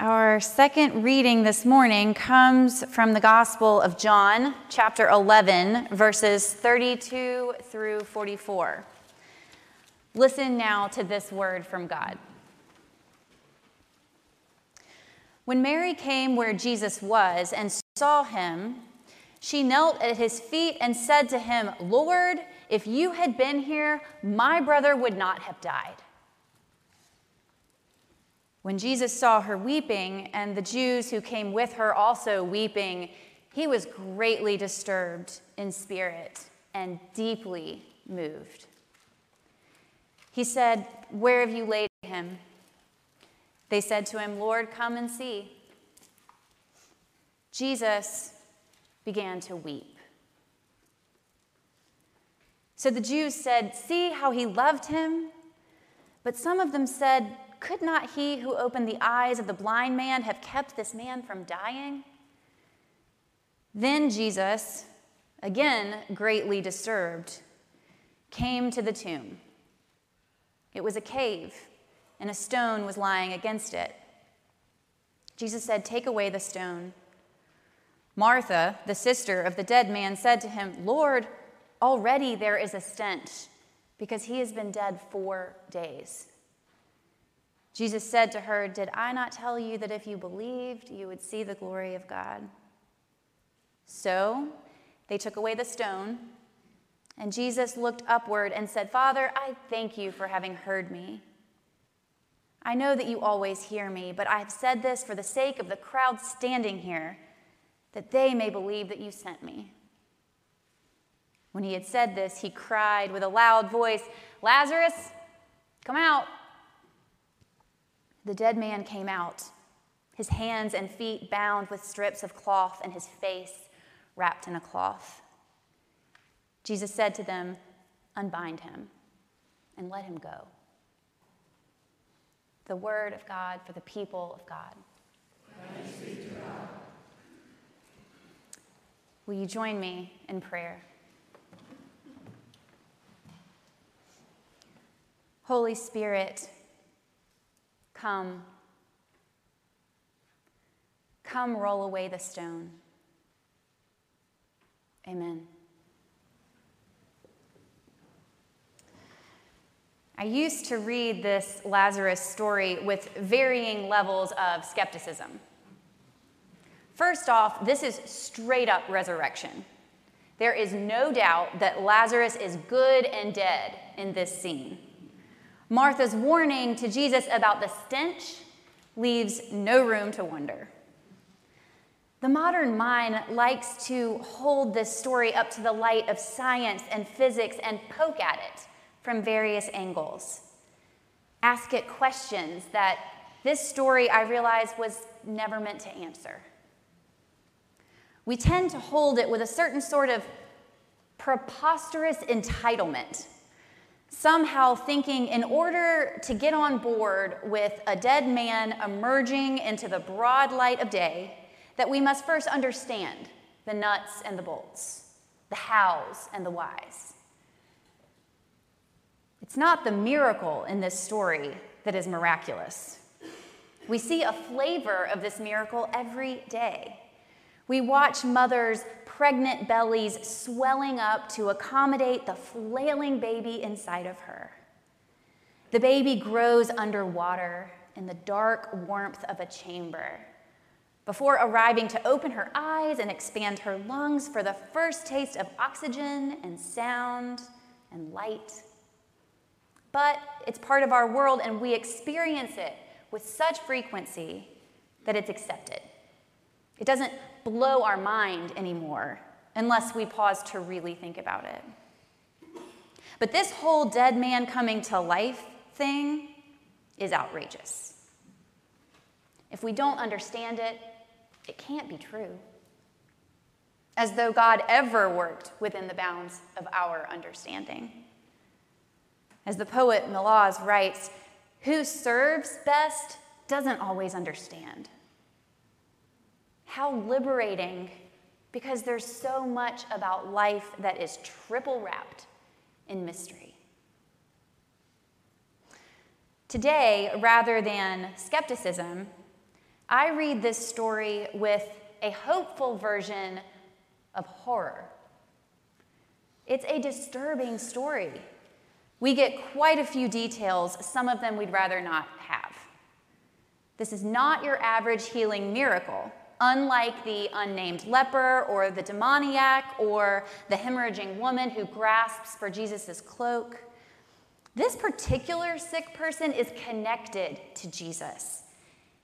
Our second reading this morning comes from the Gospel of John, chapter 11, verses 32 through 44. Listen now to this word from God. When Mary came where Jesus was and saw him, she knelt at his feet and said to him, Lord, if you had been here, my brother would not have died. When Jesus saw her weeping, and the Jews who came with her also weeping, he was greatly disturbed in spirit and deeply moved. He said, Where have you laid him? They said to him, Lord, come and see. Jesus began to weep. So the Jews said, See how he loved him? But some of them said, could not he who opened the eyes of the blind man have kept this man from dying? Then Jesus, again greatly disturbed, came to the tomb. It was a cave, and a stone was lying against it. Jesus said, Take away the stone. Martha, the sister of the dead man, said to him, Lord, already there is a stench, because he has been dead four days. Jesus said to her, Did I not tell you that if you believed, you would see the glory of God? So they took away the stone, and Jesus looked upward and said, Father, I thank you for having heard me. I know that you always hear me, but I have said this for the sake of the crowd standing here, that they may believe that you sent me. When he had said this, he cried with a loud voice, Lazarus, come out. The dead man came out, his hands and feet bound with strips of cloth, and his face wrapped in a cloth. Jesus said to them, Unbind him and let him go. The word of God for the people of God. God. Will you join me in prayer? Holy Spirit, Come. Come roll away the stone. Amen. I used to read this Lazarus story with varying levels of skepticism. First off, this is straight up resurrection. There is no doubt that Lazarus is good and dead in this scene. Martha's warning to Jesus about the stench leaves no room to wonder. The modern mind likes to hold this story up to the light of science and physics and poke at it from various angles. Ask it questions that this story, I realize, was never meant to answer. We tend to hold it with a certain sort of preposterous entitlement somehow thinking in order to get on board with a dead man emerging into the broad light of day, that we must first understand the nuts and the bolts, the hows and the whys. It's not the miracle in this story that is miraculous. We see a flavor of this miracle every day. We watch mothers pregnant bellies swelling up to accommodate the flailing baby inside of her. The baby grows underwater in the dark warmth of a chamber before arriving to open her eyes and expand her lungs for the first taste of oxygen and sound and light. But it's part of our world, and we experience it with such frequency that it's accepted. It doesn't blow our mind anymore unless we pause to really think about it. But this whole dead man coming to life thing is outrageous. If we don't understand it, it can't be true. As though God ever worked within the bounds of our understanding. As the poet Milosz writes, who serves best doesn't always understand. How liberating, because there's so much about life that is triple wrapped in mystery. Today, rather than skepticism, I read this story with a hopeful version of horror. It's a disturbing story. We get quite a few details, some of them we'd rather not have. This is not your average healing miracle, unlike the unnamed leper or the demoniac or the hemorrhaging woman who grasps for Jesus' cloak. This particular sick person is connected to Jesus.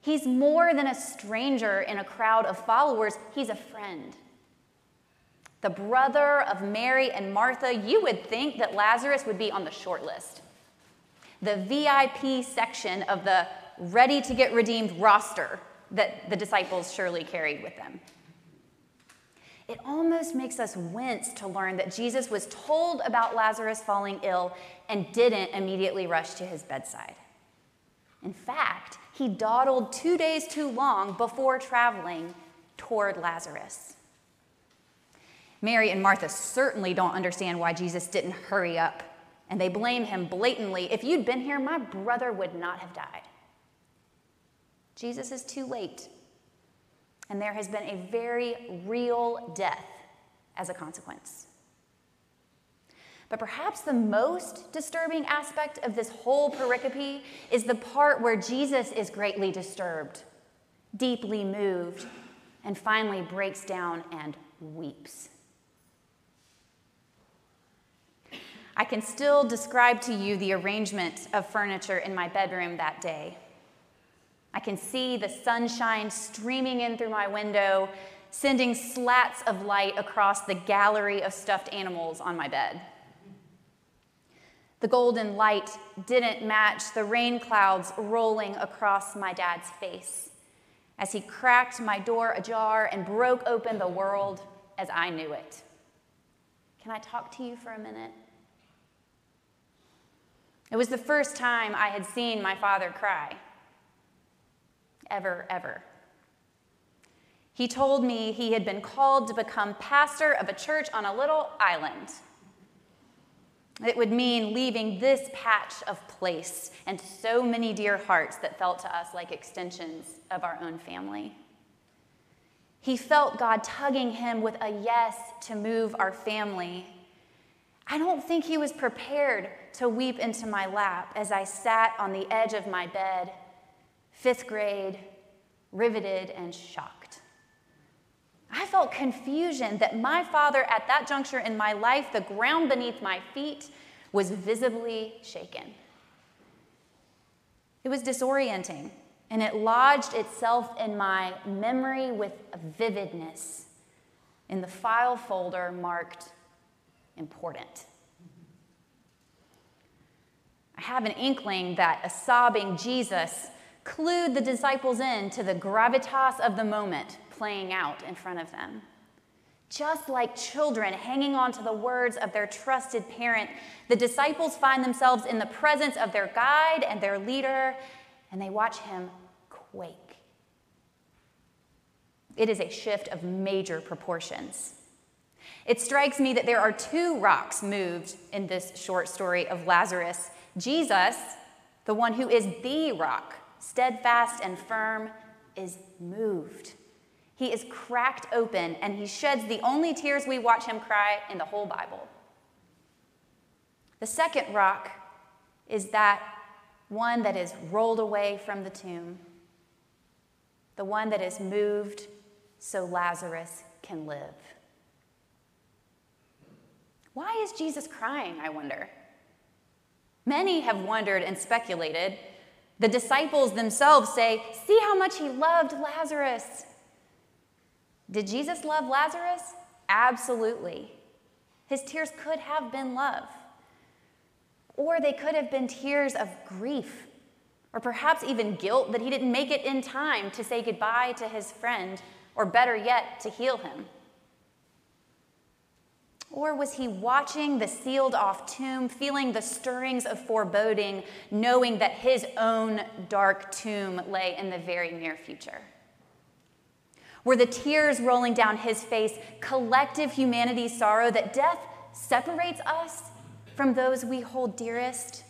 He's more than a stranger in a crowd of followers, he's a friend. The brother of Mary and Martha, you would think that Lazarus would be on the short list. The VIP section of the ready to get redeemed roster that the disciples surely carried with them. It almost makes us wince to learn that Jesus was told about Lazarus falling ill and didn't immediately rush to his bedside. In fact, he dawdled two days too long before traveling toward Lazarus. Mary and Martha certainly don't understand why Jesus didn't hurry up, and they blame him blatantly. If you'd been here, my brother would not have died. Jesus is too late, and there has been a very real death as a consequence. But perhaps the most disturbing aspect of this whole pericope is the part where Jesus is greatly disturbed, deeply moved, and finally breaks down and weeps. I can still describe to you the arrangement of furniture in my bedroom that day. I can see the sunshine streaming in through my window, sending slats of light across the gallery of stuffed animals on my bed. The golden light didn't match the rain clouds rolling across my dad's face as he cracked my door ajar and broke open the world as I knew it. Can I talk to you for a minute? It was the first time I had seen my father cry. Ever, ever. He told me he had been called to become pastor of a church on a little island it would mean leaving this patch of place and so many dear hearts that felt to us like extensions of our own family. He felt God tugging him with a yes to move our family. I don't think he was prepared to weep into my lap as I sat on the edge of my bed, fifth grade, riveted and shocked. I felt confusion that my father, at that juncture in my life, the ground beneath my feet was visibly shaken. It was disorienting, and it lodged itself in my memory with vividness in the file folder marked important. I have an inkling that a sobbing Jesus clued the disciples in to the gravitas of the moment playing out in front of them. Just like children hanging on to the words of their trusted parent, the disciples find themselves in the presence of their guide and their leader, and they watch him quake. It is a shift of major proportions. It strikes me that there are two rocks moved in this short story of Lazarus Jesus, the one who is the rock, steadfast and firm, is moved. He is cracked open and he sheds the only tears we watch him cry in the whole Bible. The second rock is that one that is rolled away from the tomb, the one that is moved so Lazarus can live. Why is Jesus crying, I wonder? Many have wondered and speculated. The disciples themselves say, See how much he loved Lazarus. Did Jesus love Lazarus? Absolutely. His tears could have been love, or they could have been tears of grief, or perhaps even guilt that he didn't make it in time to say goodbye to his friend, or better yet, to heal him. Or was he watching the sealed off tomb, feeling the stirrings of foreboding, knowing that his own dark tomb lay in the very near future? Were the tears rolling down his face collective humanity's sorrow that death separates us from those we hold dearest?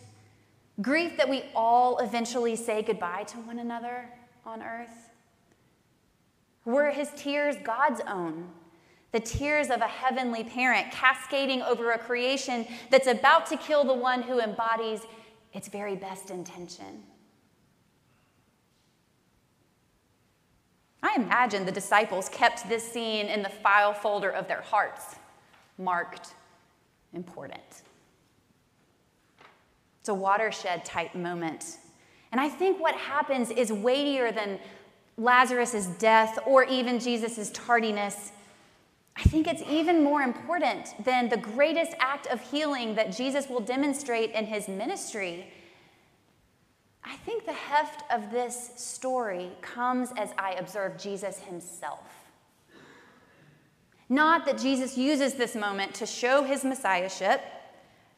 Grief that we all eventually say goodbye to one another on earth? Were his tears God's own? The tears of a heavenly parent cascading over a creation that's about to kill the one who embodies its very best intention. I imagine the disciples kept this scene in the file folder of their hearts, marked important. It's a watershed type moment. And I think what happens is weightier than Lazarus' death or even Jesus' tardiness. I think it's even more important than the greatest act of healing that Jesus will demonstrate in his ministry. I think the heft of this story comes as I observe Jesus himself. Not that Jesus uses this moment to show his messiahship,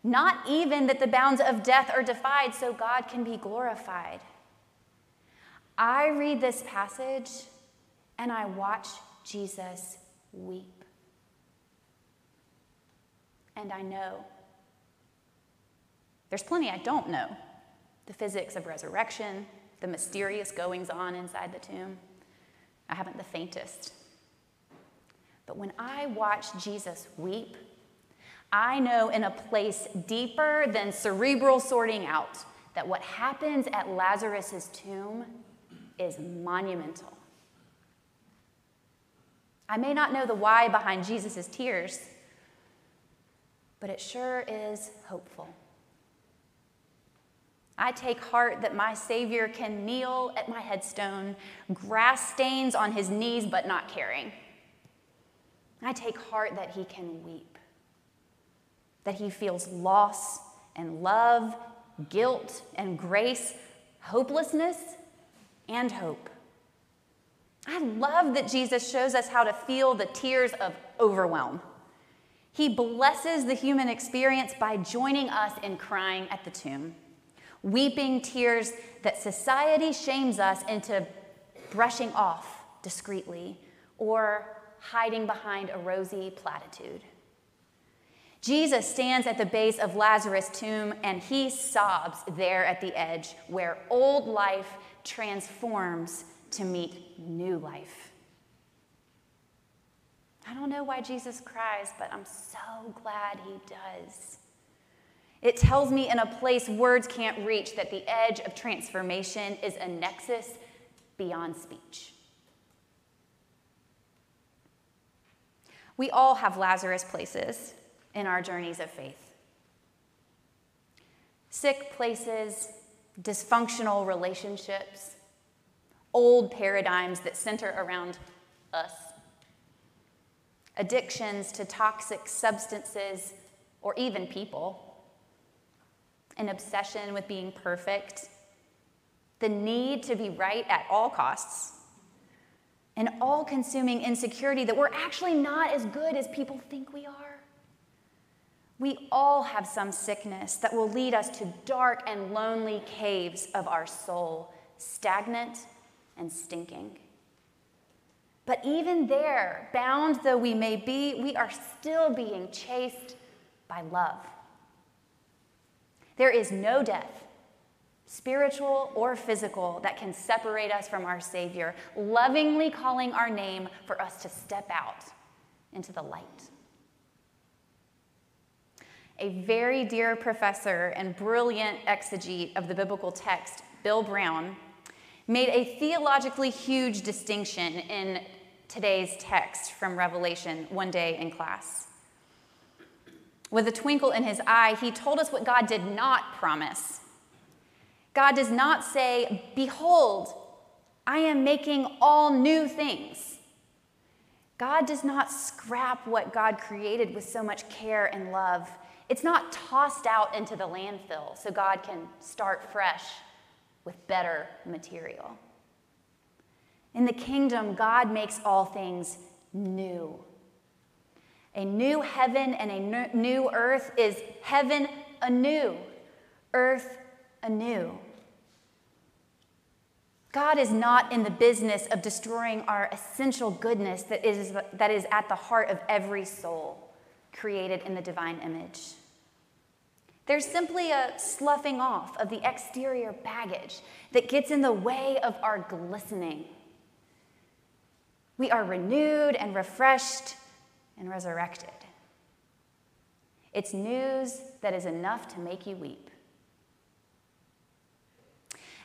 not even that the bounds of death are defied so God can be glorified. I read this passage and I watch Jesus weep. And I know. There's plenty I don't know the physics of resurrection, the mysterious goings on inside the tomb. I haven't the faintest. But when I watch Jesus weep, I know in a place deeper than cerebral sorting out that what happens at Lazarus' tomb is monumental. I may not know the why behind Jesus' tears, but it sure is hopeful. I take heart that my Savior can kneel at my headstone, grass stains on his knees, but not caring. I take heart that he can weep, that he feels loss and love, guilt and grace, hopelessness and hope. I love that Jesus shows us how to feel the tears of overwhelm. He blesses the human experience by joining us in crying at the tomb, weeping tears that society shames us into brushing off discreetly or hiding behind a rosy platitude. Jesus stands at the base of Lazarus' tomb and he sobs there at the edge where old life transforms to meet new life. I don't know why Jesus cries, but I'm so glad he does. It tells me in a place words can't reach that the edge of transformation is a nexus beyond speech. We all have Lazarus places in our journeys of faith. Sick places, dysfunctional relationships, old paradigms that center around us, addictions to toxic substances or even people, an obsession with being perfect, the need to be right at all costs, an all consuming insecurity that we're actually not as good as people think we are. We all have some sickness that will lead us to dark and lonely caves of our soul, stagnant and stinking. But even there, bound though we may be, we are still being chased by love. There is no death, spiritual or physical, that can separate us from our Savior, lovingly calling our name for us to step out into the light a very dear professor and brilliant exegete of the biblical text, Bill Brown, made a theologically huge distinction in today's text from Revelation one day in class. With a twinkle in his eye, he told us what God did not promise. God does not say, Behold, I am making all new things. God does not scrap what God created with so much care and love. It's not tossed out into the landfill so God can start fresh with better material. In the kingdom, God makes all things new. A new heaven and a new earth is heaven anew, earth anew. God is not in the business of destroying our essential goodness that is, that is at the heart of every soul created in the divine image. There's simply a sloughing off of the exterior baggage that gets in the way of our glistening. We are renewed and refreshed and resurrected. It's news that is enough to make you weep.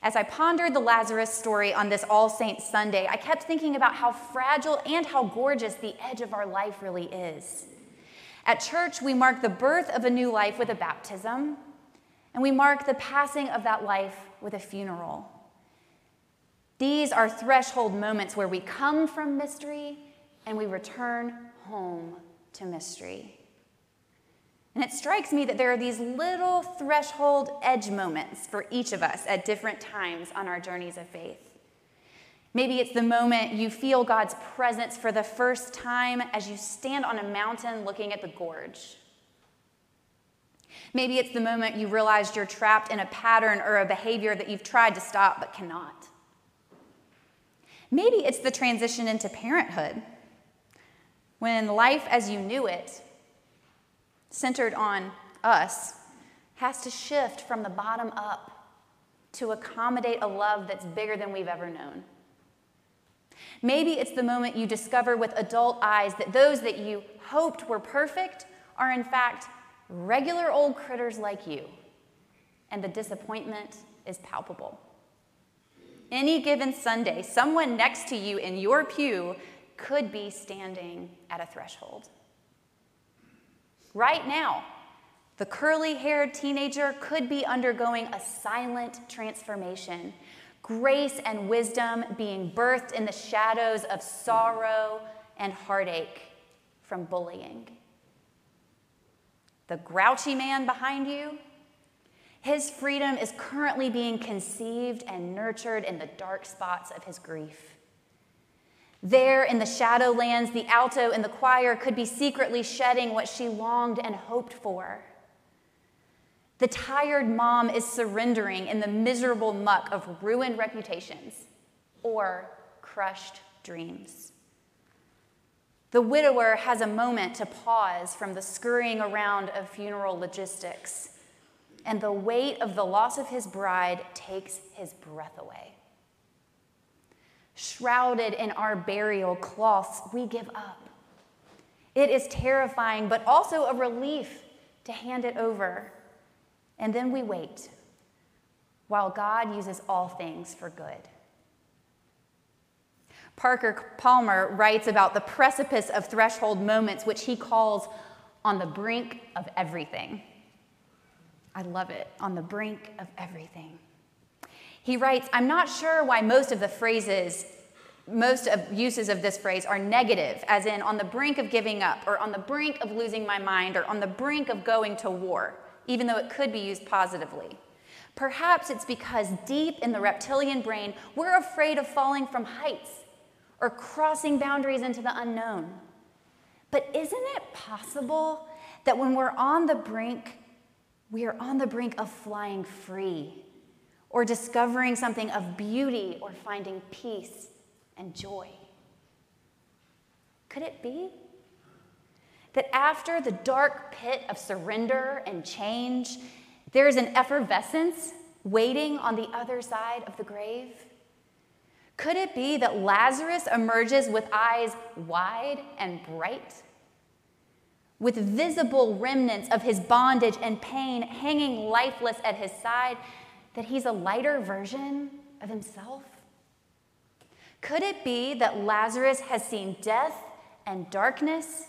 As I pondered the Lazarus story on this All Saints Sunday, I kept thinking about how fragile and how gorgeous the edge of our life really is. At church, we mark the birth of a new life with a baptism, and we mark the passing of that life with a funeral. These are threshold moments where we come from mystery and we return home to mystery. And it strikes me that there are these little threshold edge moments for each of us at different times on our journeys of faith. Maybe it's the moment you feel God's presence for the first time as you stand on a mountain looking at the gorge. Maybe it's the moment you realize you're trapped in a pattern or a behavior that you've tried to stop but cannot. Maybe it's the transition into parenthood, when life as you knew it centered on us has to shift from the bottom up to accommodate a love that's bigger than we've ever known. Maybe it's the moment you discover with adult eyes that those that you hoped were perfect are in fact regular old critters like you, and the disappointment is palpable. Any given Sunday, someone next to you in your pew could be standing at a threshold. Right now, the curly haired teenager could be undergoing a silent transformation, grace and wisdom being birthed in the shadows of sorrow and heartache from bullying. The grouchy man behind you, his freedom is currently being conceived and nurtured in the dark spots of his grief. There in the shadowlands, the alto in the choir could be secretly shedding what she longed and hoped for. The tired mom is surrendering in the miserable muck of ruined reputations or crushed dreams. The widower has a moment to pause from the scurrying around of funeral logistics, and the weight of the loss of his bride takes his breath away. Shrouded in our burial cloths, we give up. It is terrifying, but also a relief to hand it over. And then we wait while God uses all things for good. Parker Palmer writes about the precipice of threshold moments, which he calls on the brink of everything. I love it, on the brink of everything. He writes, I'm not sure why most of the phrases, most of uses of this phrase are negative, as in on the brink of giving up, or on the brink of losing my mind, or on the brink of going to war, even though it could be used positively. Perhaps it's because deep in the reptilian brain, we're afraid of falling from heights or crossing boundaries into the unknown. But isn't it possible that when we're on the brink, we are on the brink of flying free? or discovering something of beauty or finding peace and joy? Could it be that after the dark pit of surrender and change, there's an effervescence waiting on the other side of the grave? Could it be that Lazarus emerges with eyes wide and bright? With visible remnants of his bondage and pain hanging lifeless at his side, that he's a lighter version of himself? Could it be that Lazarus has seen death and darkness,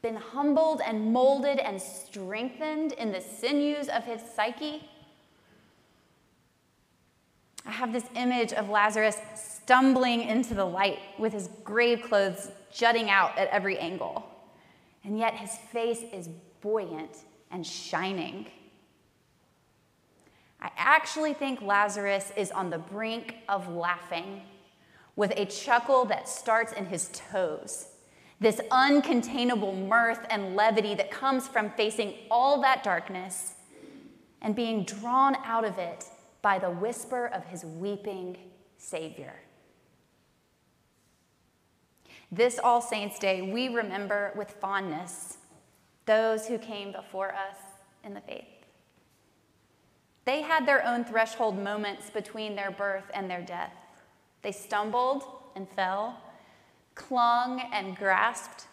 been humbled and molded and strengthened in the sinews of his psyche? I have this image of Lazarus stumbling into the light with his grave clothes jutting out at every angle. And yet his face is buoyant and shining. I actually think Lazarus is on the brink of laughing with a chuckle that starts in his toes. This uncontainable mirth and levity that comes from facing all that darkness and being drawn out of it by the whisper of his weeping Savior. This All Saints' Day, we remember with fondness those who came before us in the faith. They had their own threshold moments between their birth and their death. They stumbled and fell, clung and grasped,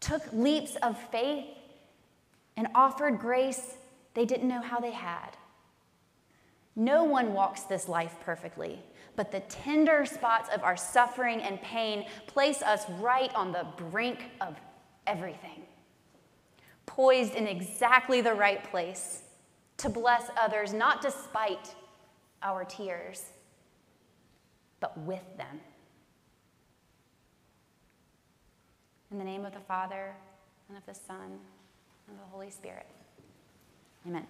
took leaps of faith, and offered grace they didn't know how they had. No one walks this life perfectly, but the tender spots of our suffering and pain place us right on the brink of everything, poised in exactly the right place to bless others, not despite our tears, but with them. In the name of the Father, and of the Son, and of the Holy Spirit. Amen.